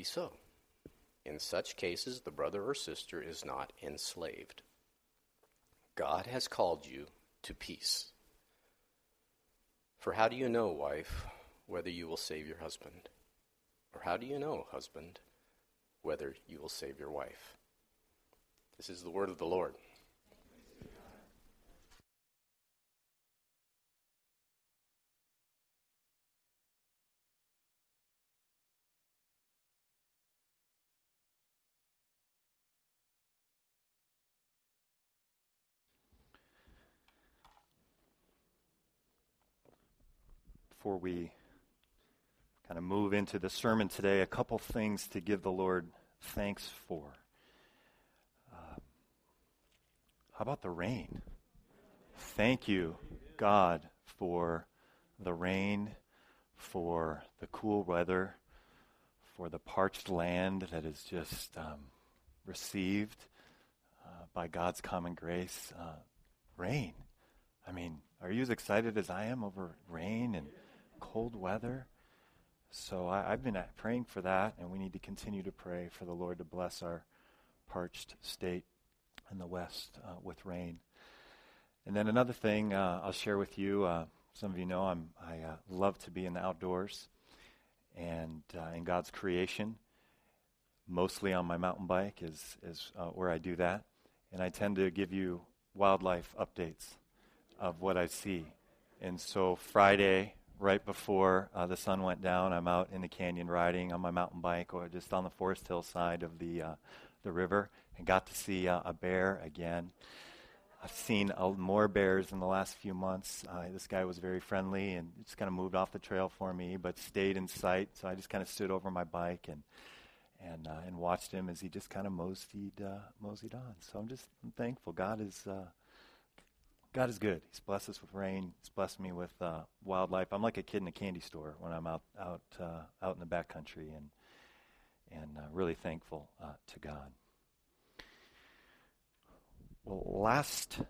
be so. In such cases, the brother or sister is not enslaved. God has called you to peace. For how do you know, wife, whether you will save your husband? Or how do you know, husband, whether you will save your wife? This is the word of the Lord. Before we kind of move into the sermon today, a couple things to give the Lord thanks for. Uh, how about the rain? Thank you, God, for the rain, for the cool weather, for the parched land that is just um, received uh, by God's common grace. Uh, rain. I mean, are you as excited as I am over rain and cold weather. So I, have been praying for that, and we need to continue to pray for the Lord to bless our parched state in the west uh, with rain. And then another thing uh, I'll share with you. Uh, some of you know I'm, I uh, love to be in the outdoors and uh, in God's creation. Mostly on my mountain bike is is uh, where I do that, and I tend to give you wildlife updates of what I see. And so Friday right before uh, the sun went down. I'm out in the canyon riding on my mountain bike or just on the Foresthill side of the, uh, the river and got to see uh, a bear again. I've seen uh, more bears in the last few months. Uh, this guy was very friendly and just kind of moved off the trail for me, but stayed in sight. So I just kind of stood over my bike and and uh, and watched him as he just kind of moseyed moseyed on. So I'm just I'm thankful. God is God is good. He's blessed us with rain. He's blessed me with uh, wildlife. I'm like a kid in a candy store when I'm out out uh, out in the backcountry, and and uh, really thankful uh, to God. Well, last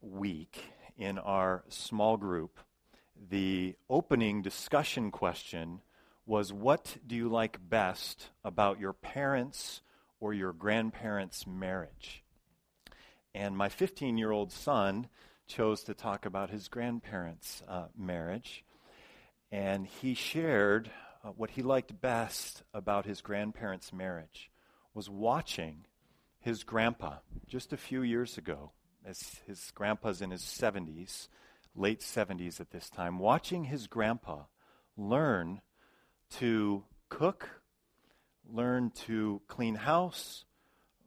week in our small group, the opening discussion question was, "What do you like best about your parents or your grandparents' marriage?" And my 15 year old son chose to talk about his grandparents' uh, marriage. And he shared uh, what he liked best about his grandparents' marriage was watching his grandpa just a few years ago, as his grandpa's in his 70s, late 70s at this time, watching his grandpa learn to cook, learn to clean house,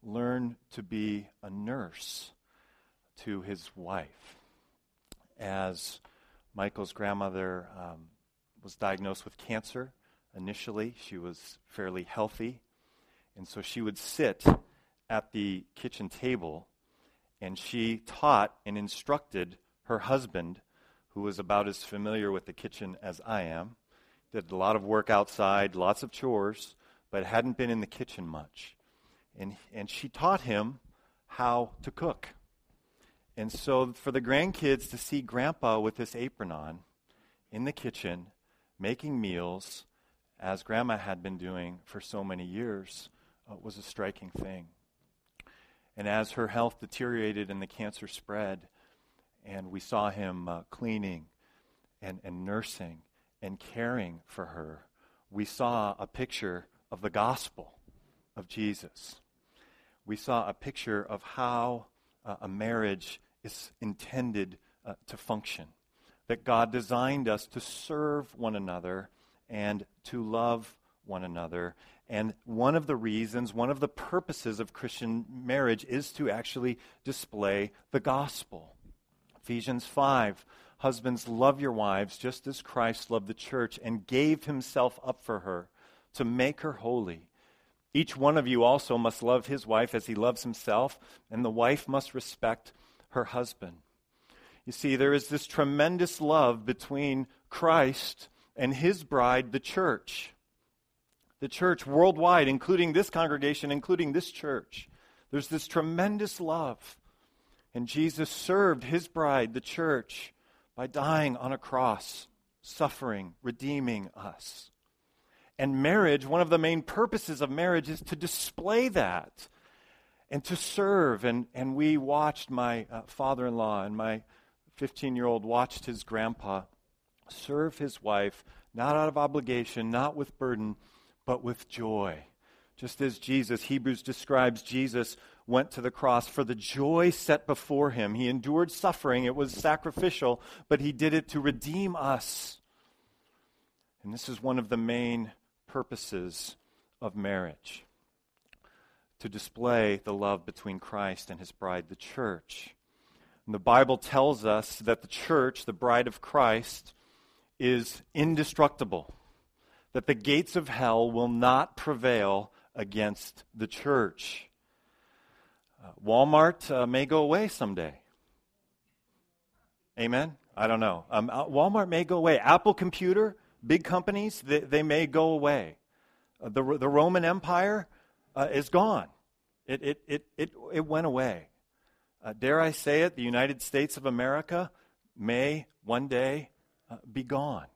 learn to be a nurse to his wife. As Michael's grandmother um, was diagnosed with cancer initially, she was fairly healthy. And so she would sit at the kitchen table and she taught and instructed her husband, who was about as familiar with the kitchen as I am, did a lot of work outside, lots of chores, but hadn't been in the kitchen much. And, and she taught him how to cook. And so for the grandkids to see grandpa with this apron on in the kitchen making meals as grandma had been doing for so many years uh, was a striking thing. And as her health deteriorated and the cancer spread, and we saw him uh, cleaning and, and nursing and caring for her, we saw a picture of the gospel of Jesus. We saw a picture of how uh, a marriage is intended uh, to function. That God designed us to serve one another and to love one another. And one of the reasons, one of the purposes of Christian marriage is to actually display the gospel. Ephesians 5 Husbands, love your wives just as Christ loved the church and gave himself up for her to make her holy each one of you also must love his wife as he loves himself, and the wife must respect her husband. You see, there is this tremendous love between Christ and his bride, the church. The church worldwide, including this congregation, including this church. There's this tremendous love. And Jesus served his bride, the church, by dying on a cross, suffering, redeeming us. And marriage, one of the main purposes of marriage is to display that and to serve. And, and we watched my uh, father in law and my 15 year old watched his grandpa serve his wife, not out of obligation, not with burden, but with joy. Just as Jesus, Hebrews describes Jesus went to the cross for the joy set before him. He endured suffering, it was sacrificial, but he did it to redeem us. And this is one of the main purposes of marriage to display the love between Christ and his bride, the church. And the Bible tells us that the church, the bride of Christ, is indestructible, that the gates of hell will not prevail against the church. Uh, Walmart uh, may go away someday. Amen? I don't know. Um, uh, Walmart may go away. Apple Computer, big companies, they, they may go away. Uh, the, the Roman Empire uh, is gone. It, it, it, it, it went away. Uh, dare I say it, the United States of America may one day uh, be gone.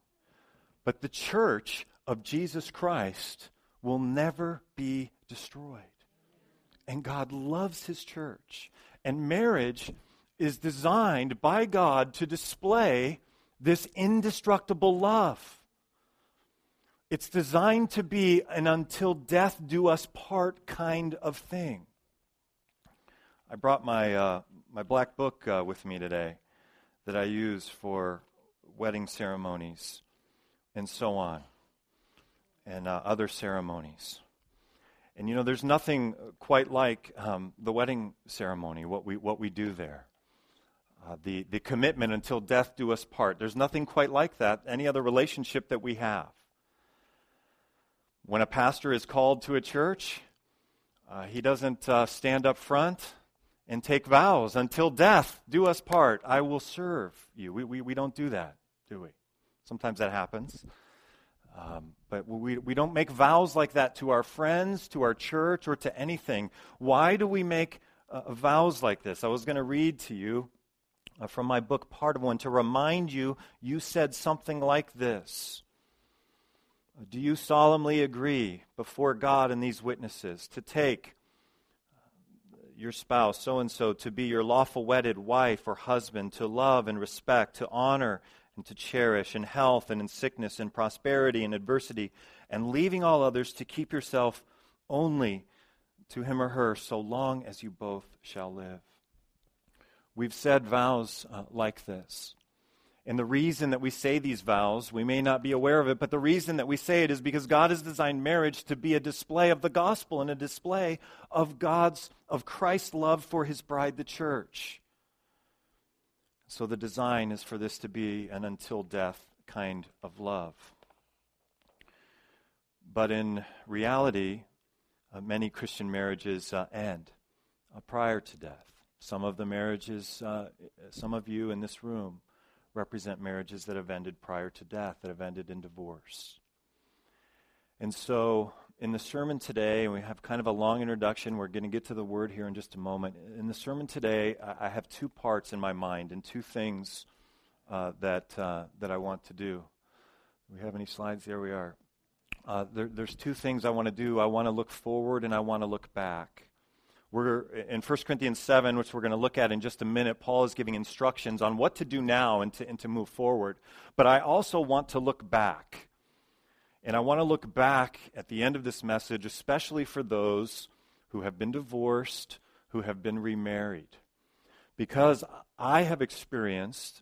But the church of Jesus Christ will never be destroyed. And God loves his church. And marriage is designed by God to display this indestructible love. It's designed to be an until death do us part kind of thing. I brought my, uh, my black book uh, with me today that I use for wedding ceremonies and so on, and uh, other ceremonies. And you know, there's nothing quite like um, the wedding ceremony, what we, what we do there. Uh, the, the commitment until death do us part. There's nothing quite like that, any other relationship that we have. When a pastor is called to a church, uh, he doesn't uh, stand up front and take vows until death do us part. I will serve you. We, we, we don't do that, do we? Sometimes that happens. Um, but we, we don't make vows like that to our friends, to our church, or to anything. Why do we make uh, vows like this? I was going to read to you uh, from my book, part of one, to remind you you said something like this do you solemnly agree before God and these witnesses to take your spouse, so and so, to be your lawful wedded wife or husband, to love and respect, to honor and to cherish in health and in sickness, in prosperity and adversity, and leaving all others to keep yourself only to him or her so long as you both shall live? We've said vows uh, like this. And the reason that we say these vows, we may not be aware of it, but the reason that we say it is because God has designed marriage to be a display of the gospel and a display of God's, of Christ's love for his bride, the church. So the design is for this to be an until death kind of love. But in reality, uh, many Christian marriages uh, end uh, prior to death. Some of the marriages, uh, some of you in this room, represent marriages that have ended prior to death, that have ended in divorce. And so, in the sermon today, we have kind of a long introduction, we're going to get to the word here in just a moment. In the sermon today, I have two parts in my mind and two things uh, that, uh, that I want to do. Do we have any slides? There we are. Uh, there, there's two things I want to do. I want to look forward and I want to look back. We're in 1 Corinthians 7, which we're going to look at in just a minute. Paul is giving instructions on what to do now and to, and to move forward. But I also want to look back. And I want to look back at the end of this message, especially for those who have been divorced, who have been remarried. Because I have experienced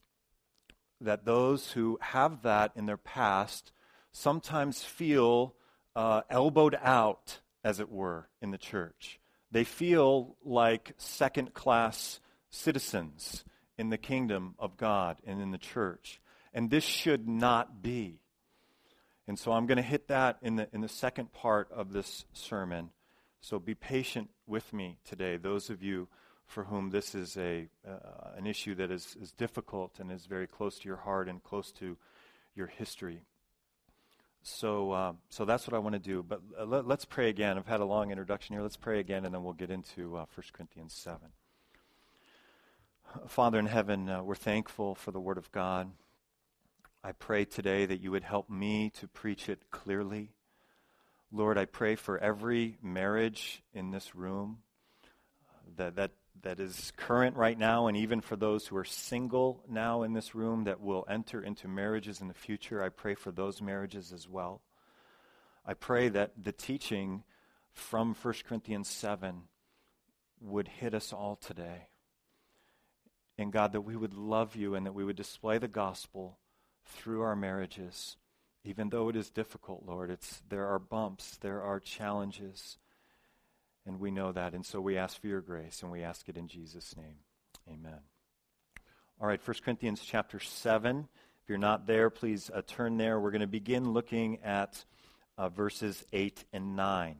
that those who have that in their past sometimes feel uh, elbowed out, as it were, in the church. They feel like second class citizens in the kingdom of God and in the church. And this should not be. And so I'm going to hit that in the, in the second part of this sermon. So be patient with me today, those of you for whom this is a, uh, an issue that is, is difficult and is very close to your heart and close to your history. So, uh, so that's what I want to do. But uh, let, us pray again. I've had a long introduction here. Let's pray again, and then we'll get into uh, 1 Corinthians 7. Father in heaven, uh, we're thankful for the Word of God. I pray today that you would help me to preach it clearly, Lord, I pray for every marriage in this room that, that, that is current right now, and even for those who are single now in this room that will enter into marriages in the future. I pray for those marriages as well. I pray that the teaching from 1 Corinthians 7 would hit us all today. And God, that we would love you and that we would display the gospel through our marriages even though it is difficult, Lord, it's, there are bumps, there are challenges, and we know that. And so we ask for your grace, and we ask it in Jesus' name. Amen. All right, 1 Corinthians chapter 7. If you're not there, please uh, turn there. We're going to begin looking at uh, verses 8 and 9.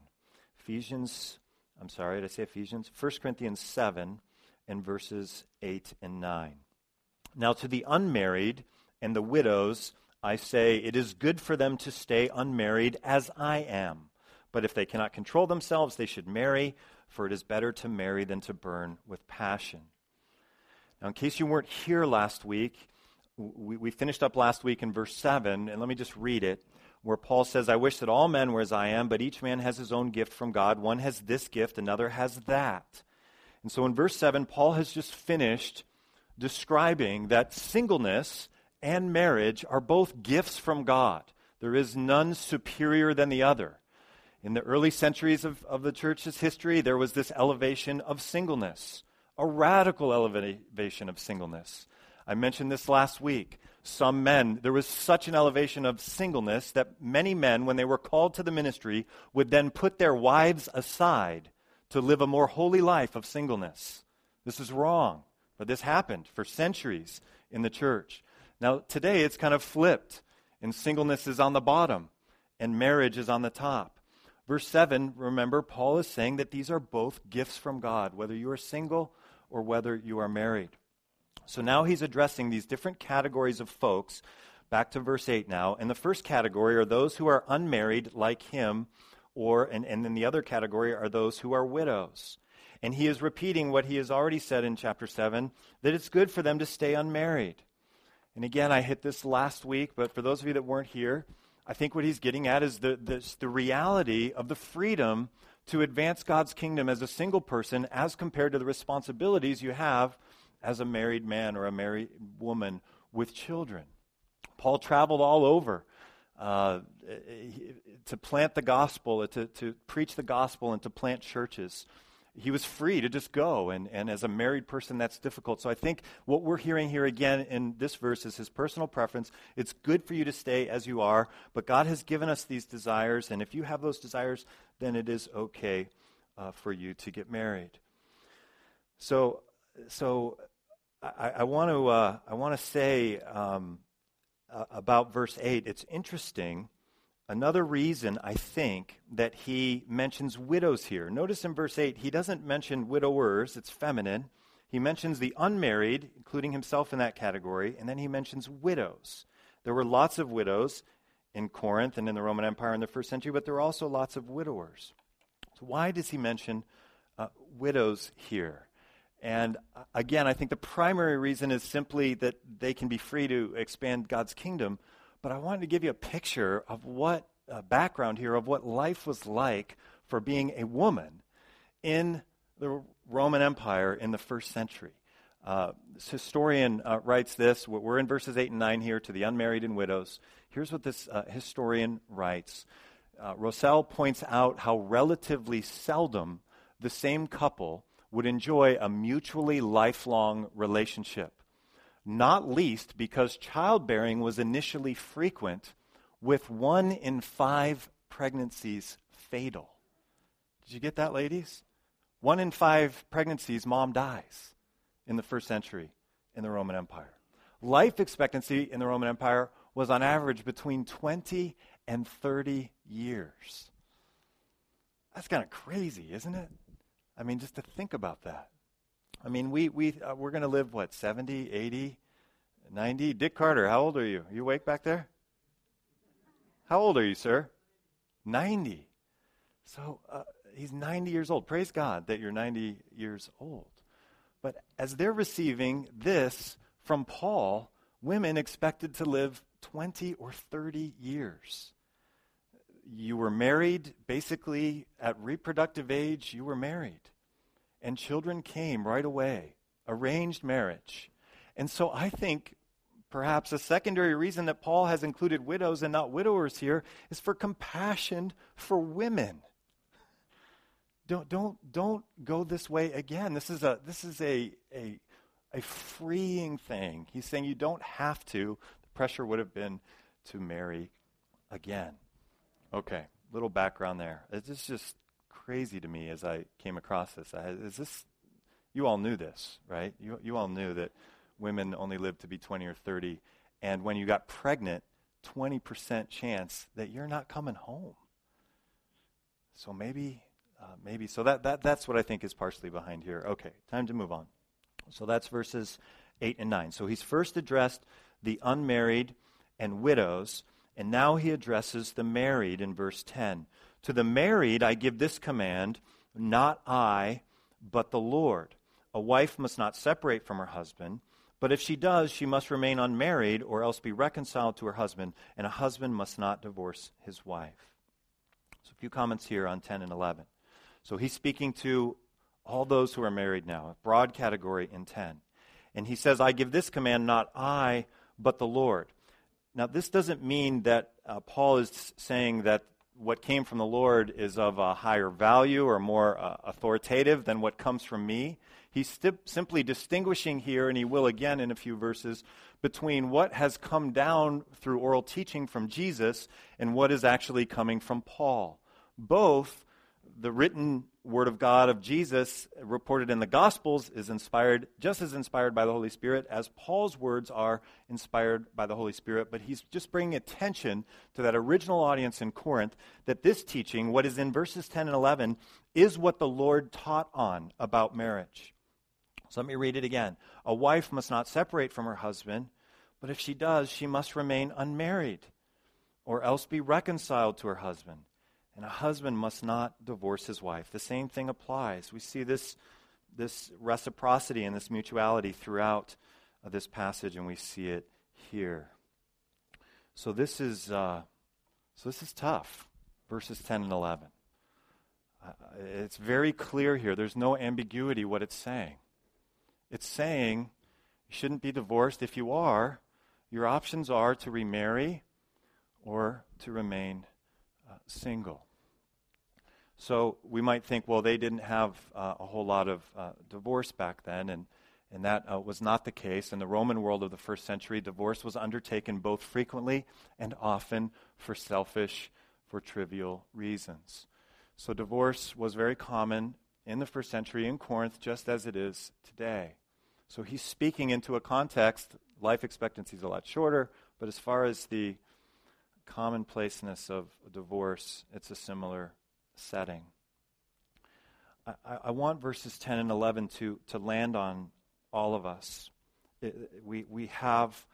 Ephesians, I'm sorry, did I say Ephesians? 1 Corinthians 7 and verses 8 and 9. Now, to the unmarried and the widows, I say, it is good for them to stay unmarried as I am. But if they cannot control themselves, they should marry, for it is better to marry than to burn with passion. Now, in case you weren't here last week, we, we finished up last week in verse 7, and let me just read it, where Paul says, I wish that all men were as I am, but each man has his own gift from God. One has this gift, another has that. And so in verse 7, Paul has just finished describing that singleness and marriage are both gifts from God. There is none superior than the other. In the early centuries of, of the church's history, there was this elevation of singleness, a radical elevation of singleness. I mentioned this last week. Some men, there was such an elevation of singleness that many men, when they were called to the ministry, would then put their wives aside to live a more holy life of singleness. This is wrong, but this happened for centuries in the church. Now, today it's kind of flipped, and singleness is on the bottom, and marriage is on the top. Verse 7, remember, Paul is saying that these are both gifts from God, whether you are single or whether you are married. So now he's addressing these different categories of folks. Back to verse 8 now. And the first category are those who are unmarried, like him, or, and, and then the other category are those who are widows. And he is repeating what he has already said in chapter 7 that it's good for them to stay unmarried. And again, I hit this last week, but for those of you that weren't here, I think what he's getting at is the, the, reality of the freedom to advance God's kingdom as a single person as compared to the responsibilities you have as a married man or a married woman with children. Paul traveled all over uh, to plant the gospel, to, to preach the gospel, and to plant churches he was free to just go. And, and as a married person, that's difficult. So I think what we're hearing here again in this verse is his personal preference. It's good for you to stay as you are, but God has given us these desires. And if you have those desires, then it is okay uh, for you to get married. So, so I, I want to uh, I want to say um, uh, about verse eight. It's interesting Another reason, I think, that he mentions widows here. Notice in verse 8, he doesn't mention widowers, it's feminine. He mentions the unmarried, including himself in that category, and then he mentions widows. There were lots of widows in Corinth and in the Roman Empire in the first century, but there were also lots of widowers. So, why does he mention uh, widows here? And uh, again, I think the primary reason is simply that they can be free to expand God's kingdom. But I wanted to give you a picture of what, uh, background here, of what life was like for being a woman in the Roman Empire in the first century. Uh, this historian uh, writes this. We're in verses 8 and 9 here to the unmarried and widows. Here's what this uh, historian writes uh, Rousselle points out how relatively seldom the same couple would enjoy a mutually lifelong relationship not least because childbearing was initially frequent, with one in five pregnancies fatal. Did you get that, ladies? One in five pregnancies, mom dies in the first century in the Roman Empire. Life expectancy in the Roman Empire was on average between 20 and 30 years. That's kind of crazy, isn't it? I mean, just to think about that. I mean, we, we, uh, we're going to live, what, 70, 80, 90? Dick Carter, how old are you? Are you awake back there? How old are you, sir? 90. So uh, he's 90 years old. Praise God that you're 90 years old. But as they're receiving this from Paul, women expected to live 20 or 30 years. you were married basically at reproductive age, you were married. And children came right away, arranged marriage. And so I think perhaps a secondary reason that Paul has included widows and not widowers here is for compassion for women. Don't, don't, don't go this way again. This is, a, this is a, a, a freeing thing. He's saying you don't have to. The pressure would have been to marry again. Okay, little background there. It's just crazy to me as I came across this. I, is this you all knew this, right? You, you all knew that women only lived to be 20 or 30, and when you got pregnant, 20% chance that you're not coming home. So maybe, uh, maybe. So that, that, that's what I think is partially behind here. Okay, time to move on. So that's verses 8 and 9. So he's first addressed the unmarried and widows, and now he addresses the married in verse 10. To the married I give this command, not I, but the Lord. A wife must not separate from her husband, but if she does, she must remain unmarried or else be reconciled to her husband, and a husband must not divorce his wife. So a few comments here on 10 and 11. So he's speaking to all those who are married now, a broad category in 10. And he says, I give this command, not I, but the Lord. Now, this doesn't mean that uh, Paul is saying that what came from the Lord is of a higher value or more uh, authoritative than what comes from me. He's simply distinguishing here, and he will again in a few verses, between what has come down through oral teaching from Jesus and what is actually coming from Paul. Both the written word of God of Jesus reported in the Gospels is inspired, just as inspired by the Holy Spirit as Paul's words are inspired by the Holy Spirit. But he's just bringing attention to that original audience in Corinth that this teaching, what is in verses 10 and 11, is what the Lord taught on about marriage. So let me read it again. A wife must not separate from her husband, but if she does, she must remain unmarried or else be reconciled to her husband and a husband must not divorce his wife. The same thing applies. We see this, this reciprocity and this mutuality throughout uh, this passage, and we see it here. So this is, uh, so this is tough, verses 10 and 11. Uh, it's very clear here. There's no ambiguity what it's saying. It's saying you shouldn't be divorced. If you are, your options are to remarry or to remain single. So we might think, well, they didn't have uh, a whole lot of uh, divorce back then, and, and that uh, was not the case. In the Roman world of the first century, divorce was undertaken both frequently and often for selfish, for trivial reasons. So divorce was very common in the first century in Corinth, just as it is today. So he's speaking into a context, life expectancy is a lot shorter, but as far as the commonplaceness of divorce, it's a similar setting. I, I, want verses 10 and 11 to, to land on all of us. It, we, we have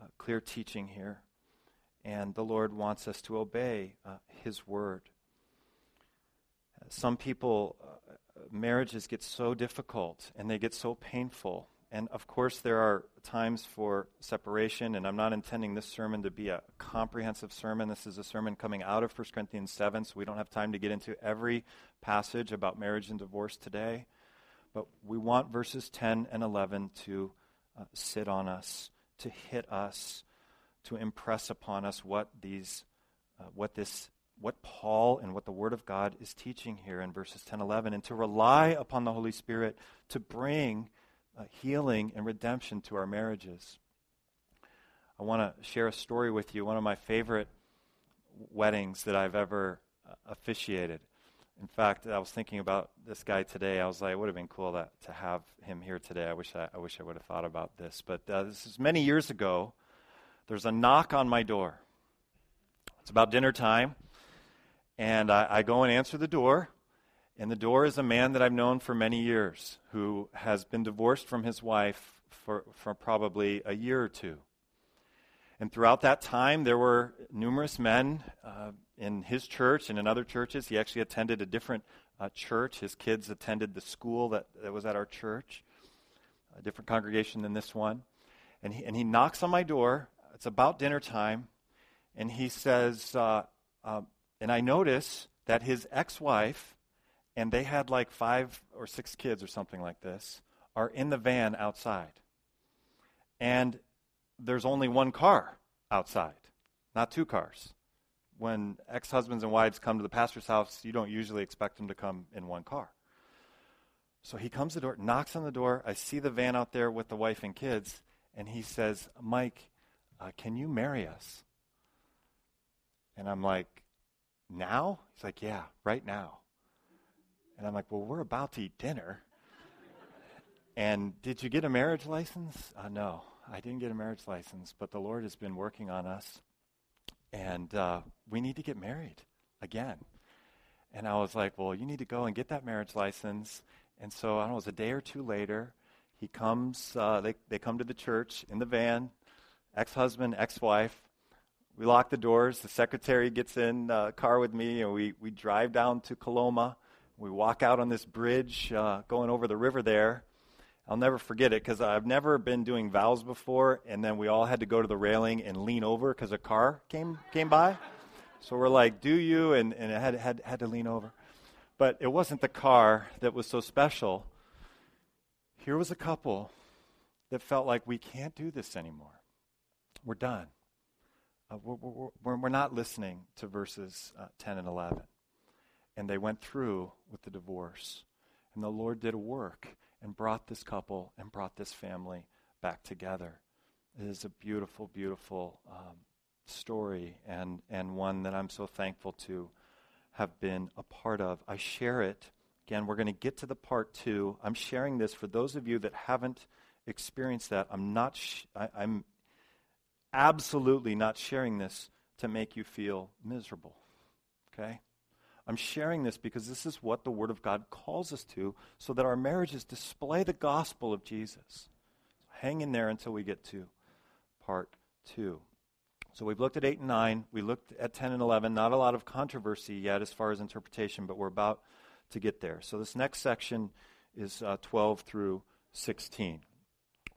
uh, clear teaching here, and the Lord wants us to obey uh, His word. Some people, uh, marriages get so difficult and they get so painful and of course, there are times for separation, and I'm not intending this sermon to be a comprehensive sermon. This is a sermon coming out of 1 Corinthians 7, so we don't have time to get into every passage about marriage and divorce today. But we want verses 10 and 11 to uh, sit on us, to hit us, to impress upon us what these, uh, what this, what Paul and what the Word of God is teaching here in verses 10, 11, and to rely upon the Holy Spirit to bring uh, healing and redemption to our marriages. I want to share a story with you. One of my favorite weddings that I've ever uh, officiated. In fact, I was thinking about this guy today. I was like, it would have been cool to, to have him here today. I wish I, I wish I would have thought about this. But uh, this is many years ago. There's a knock on my door. It's about dinner time, and I, I go and answer the door. And the door is a man that I've known for many years who has been divorced from his wife for, for probably a year or two. And throughout that time, there were numerous men uh, in his church and in other churches. He actually attended a different uh, church. His kids attended the school that, that was at our church, a different congregation than this one. And he, and he knocks on my door. It's about dinner time. And he says, uh, uh and I notice that his ex wife, and they had like five or six kids or something like this, are in the van outside. And there's only one car outside, not two cars. When ex husbands and wives come to the pastor's house, you don't usually expect them to come in one car. So he comes to the door, knocks on the door. I see the van out there with the wife and kids, and he says, Mike, uh, can you marry us? And I'm like, now? He's like, yeah, right now. And I'm like, well, we're about to eat dinner. and did you get a marriage license? Uh, no, I didn't get a marriage license, but the Lord has been working on us. And uh, we need to get married again. And I was like, well, you need to go and get that marriage license. And so I don't know, it was a day or two later. He comes, uh, they, they come to the church in the van, ex husband, ex wife. We lock the doors. The secretary gets in the car with me, and we, we drive down to Coloma. We walk out on this bridge uh, going over the river there. I'll never forget it because I've never been doing vows before, and then we all had to go to the railing and lean over because a car came came by. So we're like, "Do you?" and and I had had had to lean over, but it wasn't the car that was so special. Here was a couple that felt like we can't do this anymore. We're done. Uh, we're, we're, we're, not listening to verses uh, 10 and 11. And they went through with the divorce. And the Lord did a work and brought this couple and brought this family back together. It is a beautiful, beautiful um, story and, and one that I'm so thankful to have been a part of. I share it. Again, we're going to get to the part two. I'm sharing this for those of you that haven't experienced that. I'm not. Sh- I, I'm absolutely not sharing this to make you feel miserable. Okay? I'm sharing this because this is what the Word of God calls us to so that our marriages display the gospel of Jesus. Hang in there until we get to part two. So we've looked at 8 and 9. We looked at 10 and 11. Not a lot of controversy yet as far as interpretation, but we're about to get there. So this next section is uh, 12 through 16.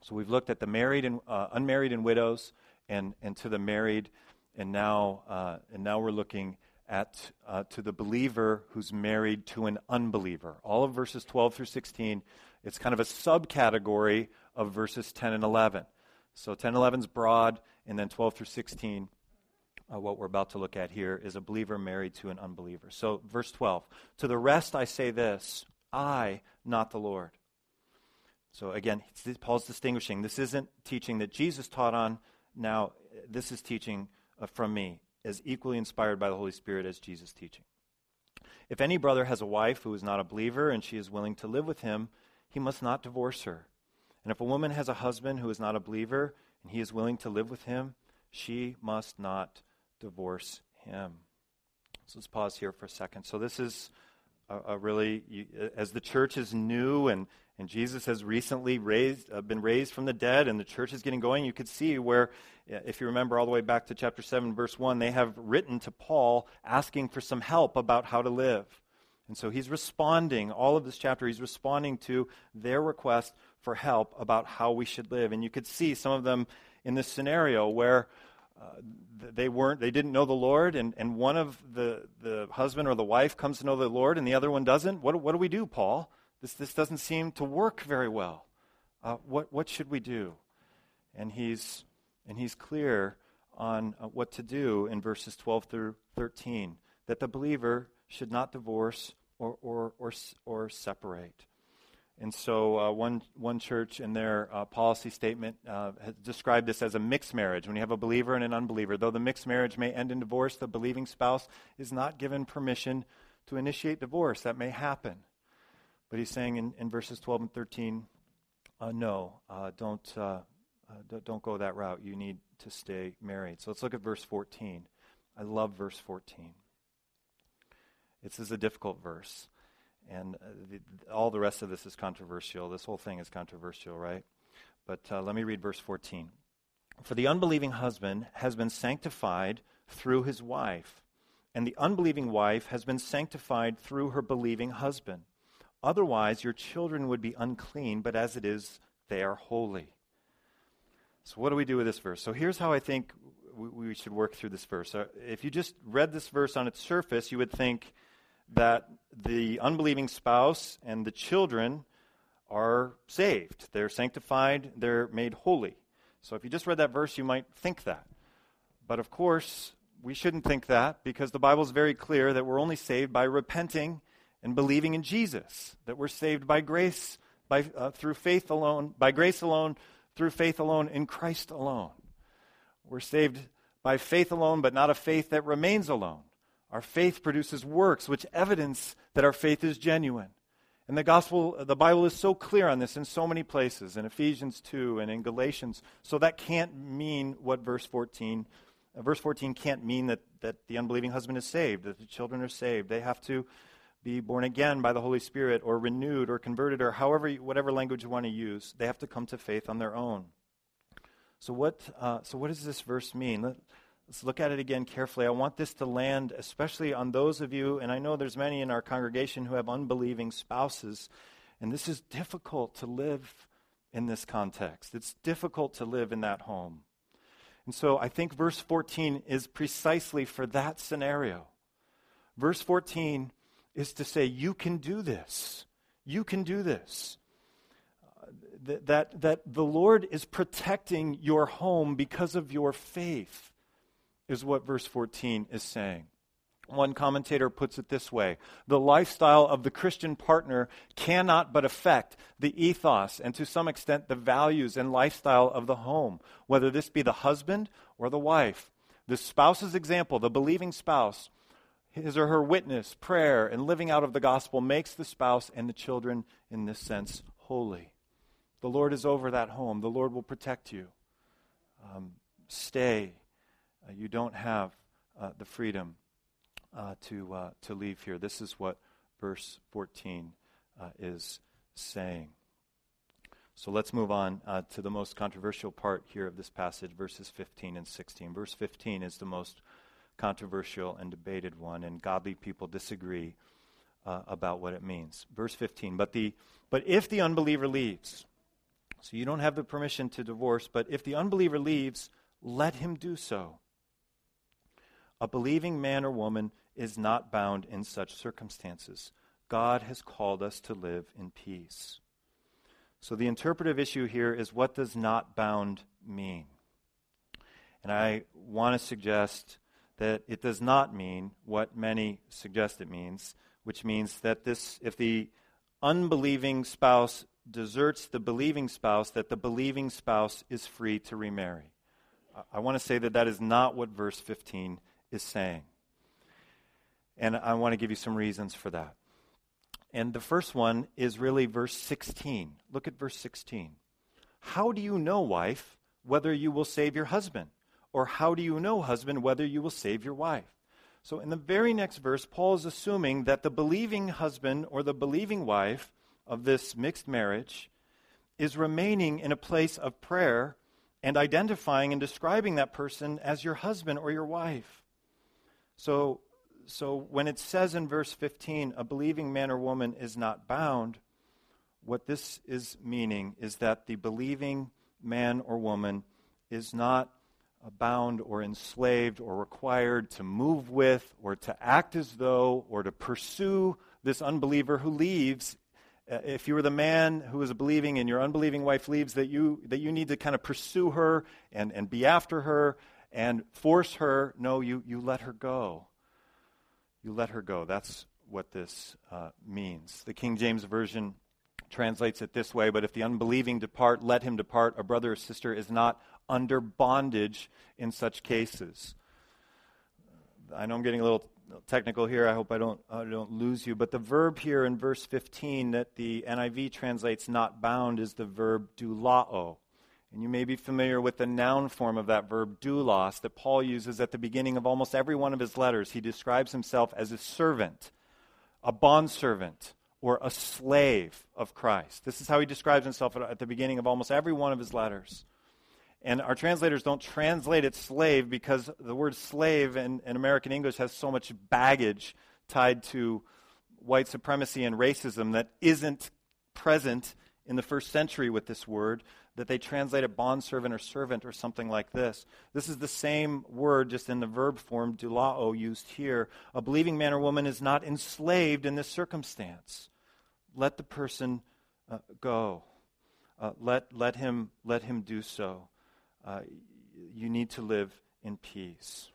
So we've looked at the married and uh, unmarried and widows and, and to the married, and now, uh, and now we're looking at uh, to the believer who's married to an unbeliever. All of verses 12 through 16, it's kind of a subcategory of verses 10 and 11. So 10 and 11 is broad, and then 12 through 16, uh, what we're about to look at here, is a believer married to an unbeliever. So, verse 12 To the rest I say this I, not the Lord. So, again, Paul's distinguishing. This isn't teaching that Jesus taught on, now, this is teaching uh, from me, as equally inspired by the Holy Spirit as Jesus' teaching. If any brother has a wife who is not a believer and she is willing to live with him, he must not divorce her. And if a woman has a husband who is not a believer and he is willing to live with him, she must not divorce him. So let's pause here for a second. So this is a, a really, you, as the church is new and and Jesus has recently raised, uh, been raised from the dead, and the church is getting going. You could see where, uh, if you remember all the way back to chapter 7, verse 1, they have written to Paul asking for some help about how to live. And so he's responding, all of this chapter, he's responding to their request for help about how we should live. And you could see some of them in this scenario where uh, they weren't they didn't know the lord and, and one of the, the husband or the wife comes to know the lord and the other one doesn't what, what do we do paul this, this doesn't seem to work very well. Uh, what, what should we do? And he's, and he's clear on uh, what to do in verses 12 through 13 that the believer should not divorce or, or, or, or separate. And so, uh, one, one church in their uh, policy statement uh, has described this as a mixed marriage. When you have a believer and an unbeliever, though the mixed marriage may end in divorce, the believing spouse is not given permission to initiate divorce. That may happen. But he's saying in, in verses 12 and 13, uh, no, uh, don't, uh, uh don't go that route. You need to stay married. So let's look at verse 14. I love verse 14. This is a difficult verse. And uh, the, all the rest of this is controversial. This whole thing is controversial, right? But uh, let me read verse 14. For the unbelieving husband has been sanctified through his wife, and the unbelieving wife has been sanctified through her believing husband. Otherwise, your children would be unclean, but as it is, they are holy. So, what do we do with this verse? So, here's how I think we, should work through this verse. If you just read this verse on its surface, you would think that the unbelieving spouse and the children are saved. They're sanctified, they're made holy. So if you just read that verse, you might think that. But of course, we shouldn't think that because the Bible is very clear that we're only saved by repenting and believing in Jesus, that we're saved by grace, by, uh, through faith alone, by grace alone, through faith alone, in Christ alone. We're saved by faith alone, but not a faith that remains alone. Our faith produces works which evidence that our faith is genuine. And the gospel, the Bible is so clear on this in so many places, in Ephesians 2 and in Galatians. So that can't mean what verse 14, uh, verse 14 can't mean that, that the unbelieving husband is saved, that the children are saved. They have to be born again by the Holy Spirit or renewed or converted or however, whatever language you want to use. They have to come to faith on their own. So what, uh, so what does this verse mean? Let, Let's look at it again carefully. I want this to land especially on those of you, and I know there's many in our congregation who have unbelieving spouses, and this is difficult to live in this context. It's difficult to live in that home. And so I think verse 14 is precisely for that scenario. Verse 14 is to say, You can do this. You can do this. Uh, that, that, that the Lord is protecting your home because of your faith is what verse 14 is saying. One commentator puts it this way The lifestyle of the Christian partner cannot but affect the ethos and to some extent the values and lifestyle of the home, whether this be the husband or the wife. The spouse's example, the believing spouse, his or her witness, prayer, and living out of the gospel makes the spouse and the children, in this sense, holy. The Lord is over that home. The Lord will protect you. Um, stay uh, you don't have uh, the freedom uh, to, uh, to leave here. This is what verse 14 uh, is saying. So let's move on uh, to the most controversial part here of this passage, verses 15 and 16. Verse 15 is the most controversial and debated one, and godly people disagree uh, about what it means. Verse 15, but, the, but if the unbeliever leaves, so you don't have the permission to divorce, but if the unbeliever leaves, let him do so. A believing man or woman is not bound in such circumstances. God has called us to live in peace. So the interpretive issue here is what does not bound mean? And I want to suggest that it does not mean what many suggest it means, which means that this if the unbelieving spouse deserts the believing spouse, that the believing spouse is free to remarry. I want to say that that is not what verse 15 is saying. And I want to give you some reasons for that. And the first one is really verse 16. Look at verse 16. How do you know, wife, whether you will save your husband? Or how do you know, husband, whether you will save your wife? So in the very next verse, Paul is assuming that the believing husband or the believing wife of this mixed marriage is remaining in a place of prayer and identifying and describing that person as your husband or your wife. So, so when it says in verse 15, a believing man or woman is not bound, what this is meaning is that the believing man or woman is not bound or enslaved or required to move with or to act as though or to pursue this unbeliever who leaves uh, if you were the man who was believing and your unbelieving wife leaves that you that you need to kind of pursue her and, and be after her and force her. No, you, you let her go. You let her go. That's what this uh, means. The King James Version translates it this way But if the unbelieving depart, let him depart. A brother or sister is not under bondage in such cases. I know I'm getting a little technical here. I hope I don't, I don't lose you. But the verb here in verse 15 that the NIV translates not bound is the verb doulao. And you may be familiar with the noun form of that verb, doulos, that Paul uses at the beginning of almost every one of his letters. He describes himself as a servant, a bondservant, or a slave of Christ. This is how he describes himself at the beginning of almost every one of his letters. And our translators don't translate it slave because the word slave in, in American English has so much baggage tied to white supremacy and racism that isn't present in the first century with this word. that they translate it bondservant or servant or something like this. This is the same word, just in the verb form, doulao, used here. A believing man or woman is not enslaved in this circumstance. Let the person uh, go. Uh, let, let, him, let him do so. Uh, you need to live in peace.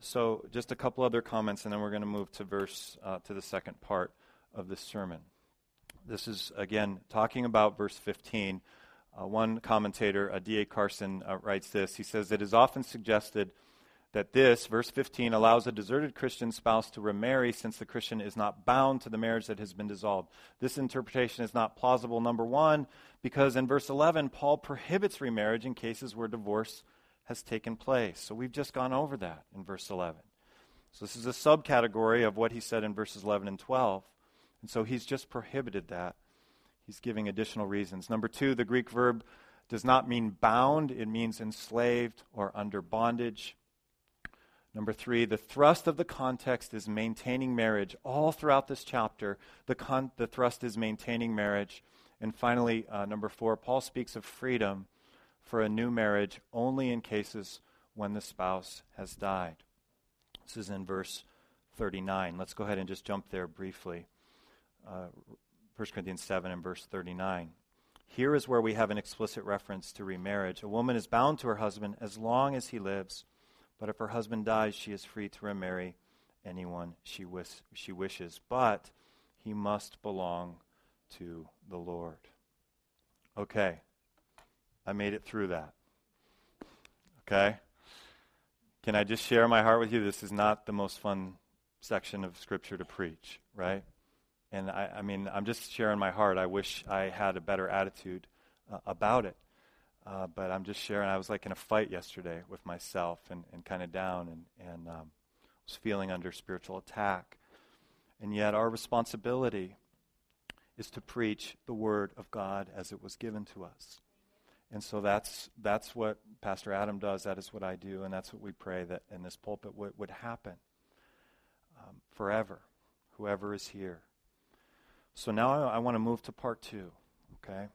So, just a couple other comments, and then we're going to move to verse uh, to the second part of this sermon. This is again talking about verse 15. Uh, one commentator, uh, D.A. Carson, writes this. He says, It is often suggested that this, verse 15, allows a deserted Christian spouse to remarry since the Christian is not bound to the marriage that has been dissolved. This interpretation is not plausible, number one, because in verse 11, Paul prohibits remarriage in cases where divorce has taken place. So we've just gone over that in verse 11. So this is a subcategory of what he said in verses 11 and 12. And so he's just prohibited that. He's giving additional reasons. Number two, the Greek verb does not mean bound, it means enslaved or under bondage. Number three, the thrust of the context is maintaining marriage. All throughout this chapter, the, con- the thrust is maintaining marriage. And finally, uh, number four, Paul speaks of freedom for a new marriage only in cases when the spouse has died. This is in verse 39. Let's go ahead and just jump there briefly. Uh, 1 Corinthians 7 and verse 39. Here is where we have an explicit reference to remarriage. A woman is bound to her husband as long as he lives, but if her husband dies, she is free to remarry anyone she, wish, she wishes. But he must belong to the Lord. Okay, I made it through that. Okay? Can I just share my heart with you? This is not the most fun section of Scripture to preach, right? And I, I mean, I'm just sharing my heart. I wish I had a better attitude uh, about it. Uh, but I'm just sharing. I was like in a fight yesterday with myself and, and kind of down and, and um, was feeling under spiritual attack. And yet, our responsibility is to preach the Word of God as it was given to us. And so that's, that's what Pastor Adam does. That is what I do. And that's what we pray that in this pulpit would, would happen um, forever, whoever is here. So now I, I want to move to part two. Okay?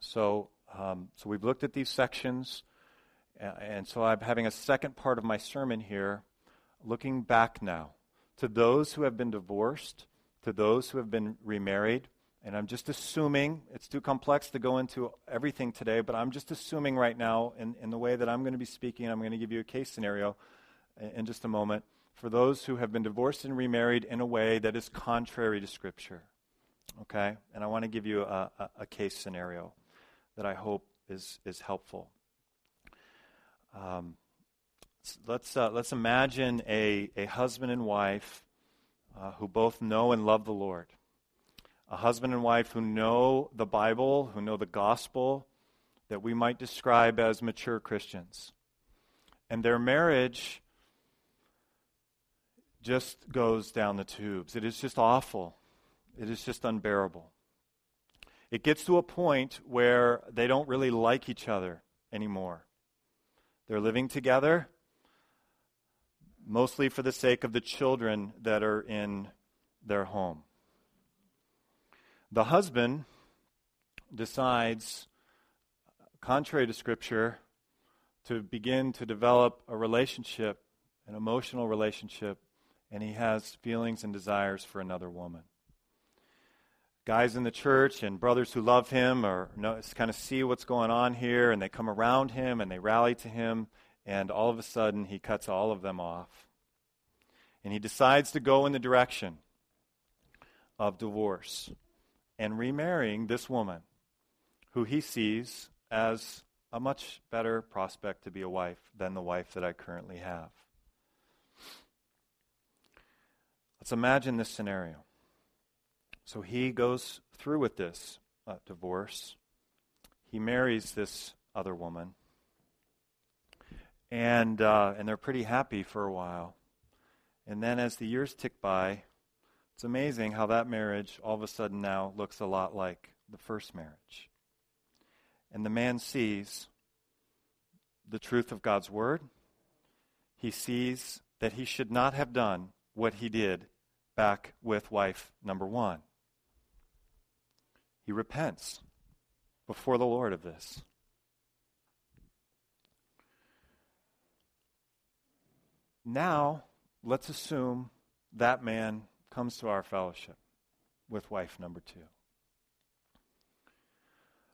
So, um, so we've looked at these sections. And so I'm having a second part of my sermon here, looking back now to those who have been divorced, to those who have been remarried, and I'm just assuming, it's too complex to go into everything today, but I'm just assuming right now, in, in the way that I'm going to be speaking, I'm going to give you a case scenario in, in just a moment, for those who have been divorced and remarried in a way that is contrary to Scripture. Okay? And I want to give you a, a, a case scenario that I hope is, is helpful. Um, let's, uh, let's imagine a, a husband and wife uh, who both know and love the Lord a husband and wife who know the Bible, who know the gospel, that we might describe as mature Christians. And their marriage just goes down the tubes. It is just awful. It is just unbearable. It gets to a point where they don't really like each other anymore. They're living together mostly for the sake of the children that are in their home. The husband decides, contrary to Scripture, to begin to develop a relationship, an emotional relationship, and he has feelings and desires for another woman. Guys in the church and brothers who love him or know, kind of see what's going on here, and they come around him and they rally to him, and all of a sudden he cuts all of them off. And he decides to go in the direction of divorce and remarrying this woman who he sees as a much better prospect to be a wife than the wife that I currently have. Let's imagine this scenario. So he goes through with this uh, divorce. He marries this other woman. And, uh, and they're pretty happy for a while. And then as the years tick by, it's amazing how that marriage all of a sudden now looks a lot like the first marriage. And the man sees the truth of God's word. He sees that he should not have done what he did back with wife number one. He repents. before the Lord of this. Now, let's assume that man comes to our fellowship with wife number two.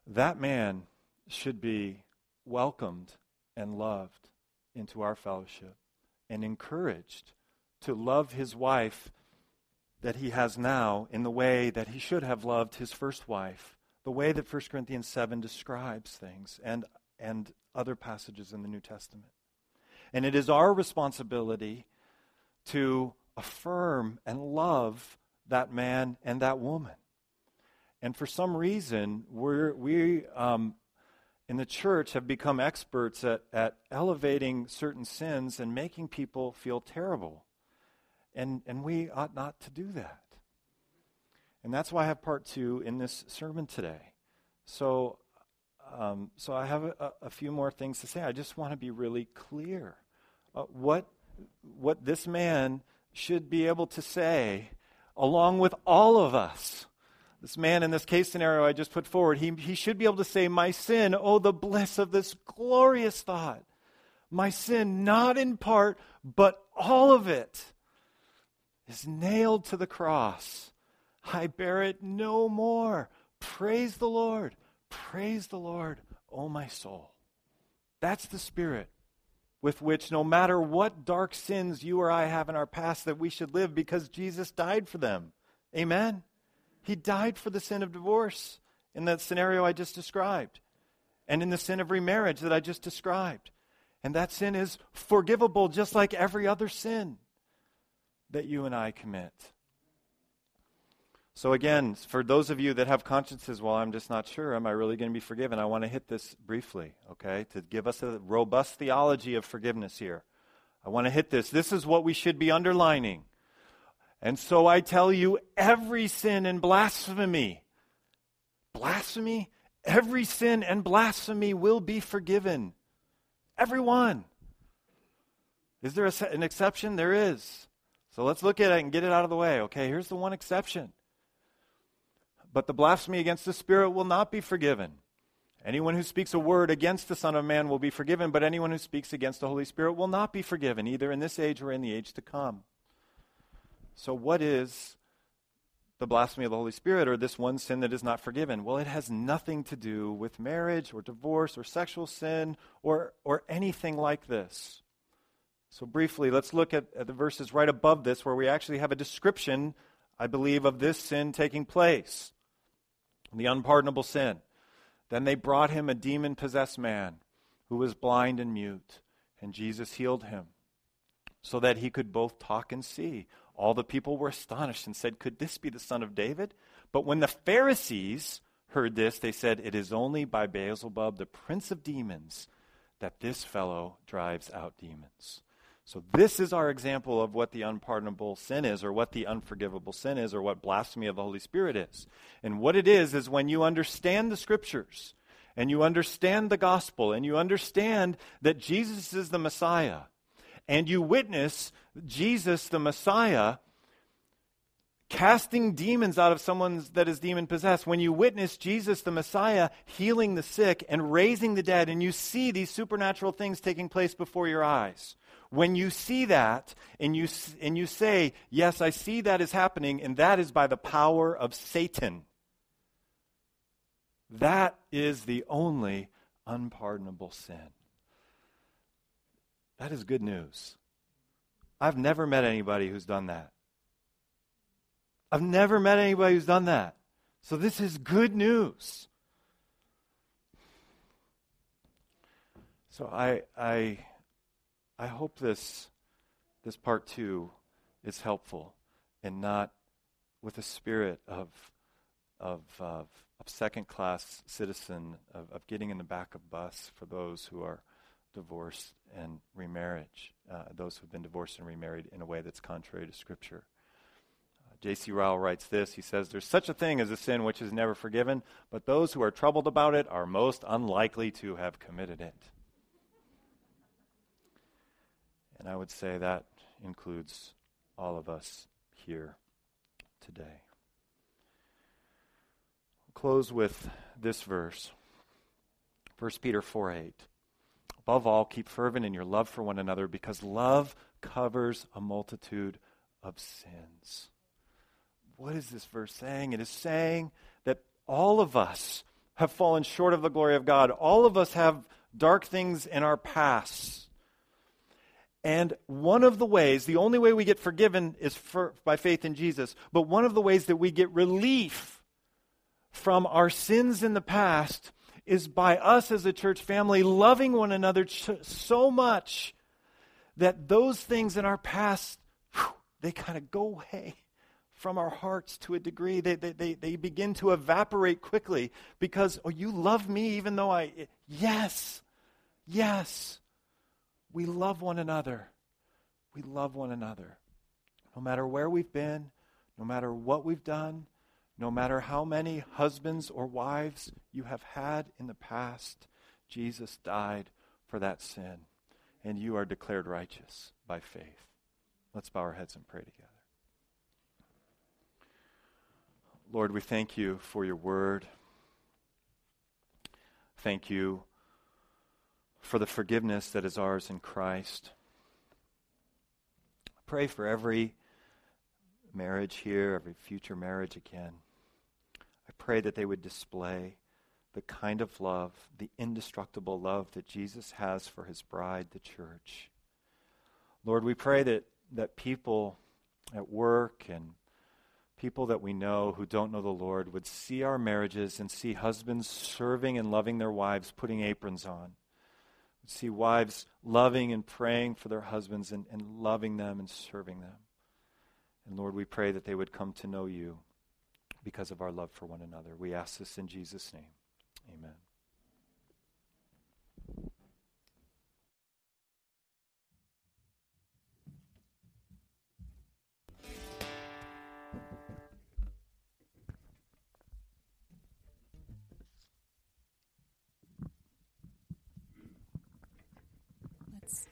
That man should be welcomed and loved into our fellowship and encouraged to love his wife that he has now in the way that he should have loved his first wife, the way that 1 Corinthians 7 describes things and, and other passages in the New Testament. And it is our responsibility to affirm and love that man and that woman. And for some reason, we're, we um, in the church have become experts at, at elevating certain sins and making people feel terrible. And, and we ought not to do that. And that's why I have part two in this sermon today. So, um, so I have a, a, few more things to say. I just want to be really clear. Uh, what, what this man should be able to say, along with all of us, this man in this case scenario I just put forward, he, he should be able to say, My sin, oh, the bliss of this glorious thought. My sin, not in part, but all of it, is nailed to the cross. I bear it no more. Praise the Lord. Praise the Lord, oh my soul. That's the spirit with which, no matter what dark sins you or I have in our past, that we should live because Jesus died for them. Amen? He died for the sin of divorce in that scenario I just described, and in the sin of remarriage that I just described. And that sin is forgivable just like every other sin that you and I commit. So, again, for those of you that have consciences, well, I'm just not sure, am I really going to be forgiven? I want to hit this briefly, okay, to give us a robust theology of forgiveness here. I want to hit this. This is what we should be underlining. And so I tell you, every sin and blasphemy, blasphemy, every sin and blasphemy will be forgiven. Everyone. Is there a, an exception? There is. So let's look at it and get it out of the way. Okay, here's the one exception. But the blasphemy against the Spirit will not be forgiven. Anyone who speaks a word against the Son of Man will be forgiven, but anyone who speaks against the Holy Spirit will not be forgiven, either in this age or in the age to come. So, what is the blasphemy of the Holy Spirit or this one sin that is not forgiven? Well, it has nothing to do with marriage or divorce or sexual sin or, or anything like this. So, briefly, let's look at, at the verses right above this where we actually have a description, I believe, of this sin taking place the unpardonable sin. Then they brought him a demon possessed man who was blind and mute, and Jesus healed him so that he could both talk and see. All the people were astonished and said, Could this be the son of David? But when the Pharisees heard this, they said, It is only by Beelzebub, the prince of demons, that this fellow drives out demons. So, this is our example of what the unpardonable sin is, or what the unforgivable sin is, or what blasphemy of the Holy Spirit is. And what it is, is when you understand the scriptures, and you understand the gospel, and you understand that Jesus is the Messiah, and you witness Jesus, the Messiah, casting demons out of someone that is demon possessed, when you witness Jesus, the Messiah, healing the sick and raising the dead, and you see these supernatural things taking place before your eyes when you see that and you, and you say, Yes, I see that is happening, and that is by the power of Satan, that is the only unpardonable sin. That is good news. I've never met anybody who's done that. I've never met anybody who's done that. So this is good news. So I, I I hope this, this part two is helpful and not with a spirit of, of, of, of second class citizen, of, of getting in the back of bus for those who are divorced and remarriage, uh, those who've been divorced and remarried in a way that's contrary to Scripture. Uh, J.C. Ryle writes this. He says, There's such a thing as a sin which is never forgiven, but those who are troubled about it are most unlikely to have committed it. And I would say that includes all of us here today. I'll close with this verse 1 Peter 4 8. Above all, keep fervent in your love for one another because love covers a multitude of sins. What is this verse saying? It is saying that all of us have fallen short of the glory of God. All of us have dark things in our past. And one of the ways, the only way we get forgiven is for, by faith in Jesus, but one of the ways that we get relief from our sins in the past is by us as a church family loving one another ch- so much that those things in our past, whew, they kind of go away from our hearts to a degree. They, they, they, they begin to evaporate quickly because, oh, you love me even though I. Yes, yes. We love one another. We love one another. No matter where we've been, no matter what we've done, no matter how many husbands or wives you have had in the past, Jesus died for that sin, and you are declared righteous by faith. Let's bow our heads and pray together. Lord, we thank you for your word. Thank you for the forgiveness that is ours in Christ. I pray for every marriage here, every future marriage again. I pray that they would display the kind of love, the indestructible love that Jesus has for his bride, the church. Lord, we pray that, that people at work and people that we know who don't know the Lord would see our marriages and see husbands serving and loving their wives, putting aprons on. See wives loving and praying for their husbands and, and loving them and serving them. And Lord, we pray that they would come to know you because of our love for one another. We ask this in Jesus' name. Amen.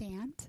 Stand.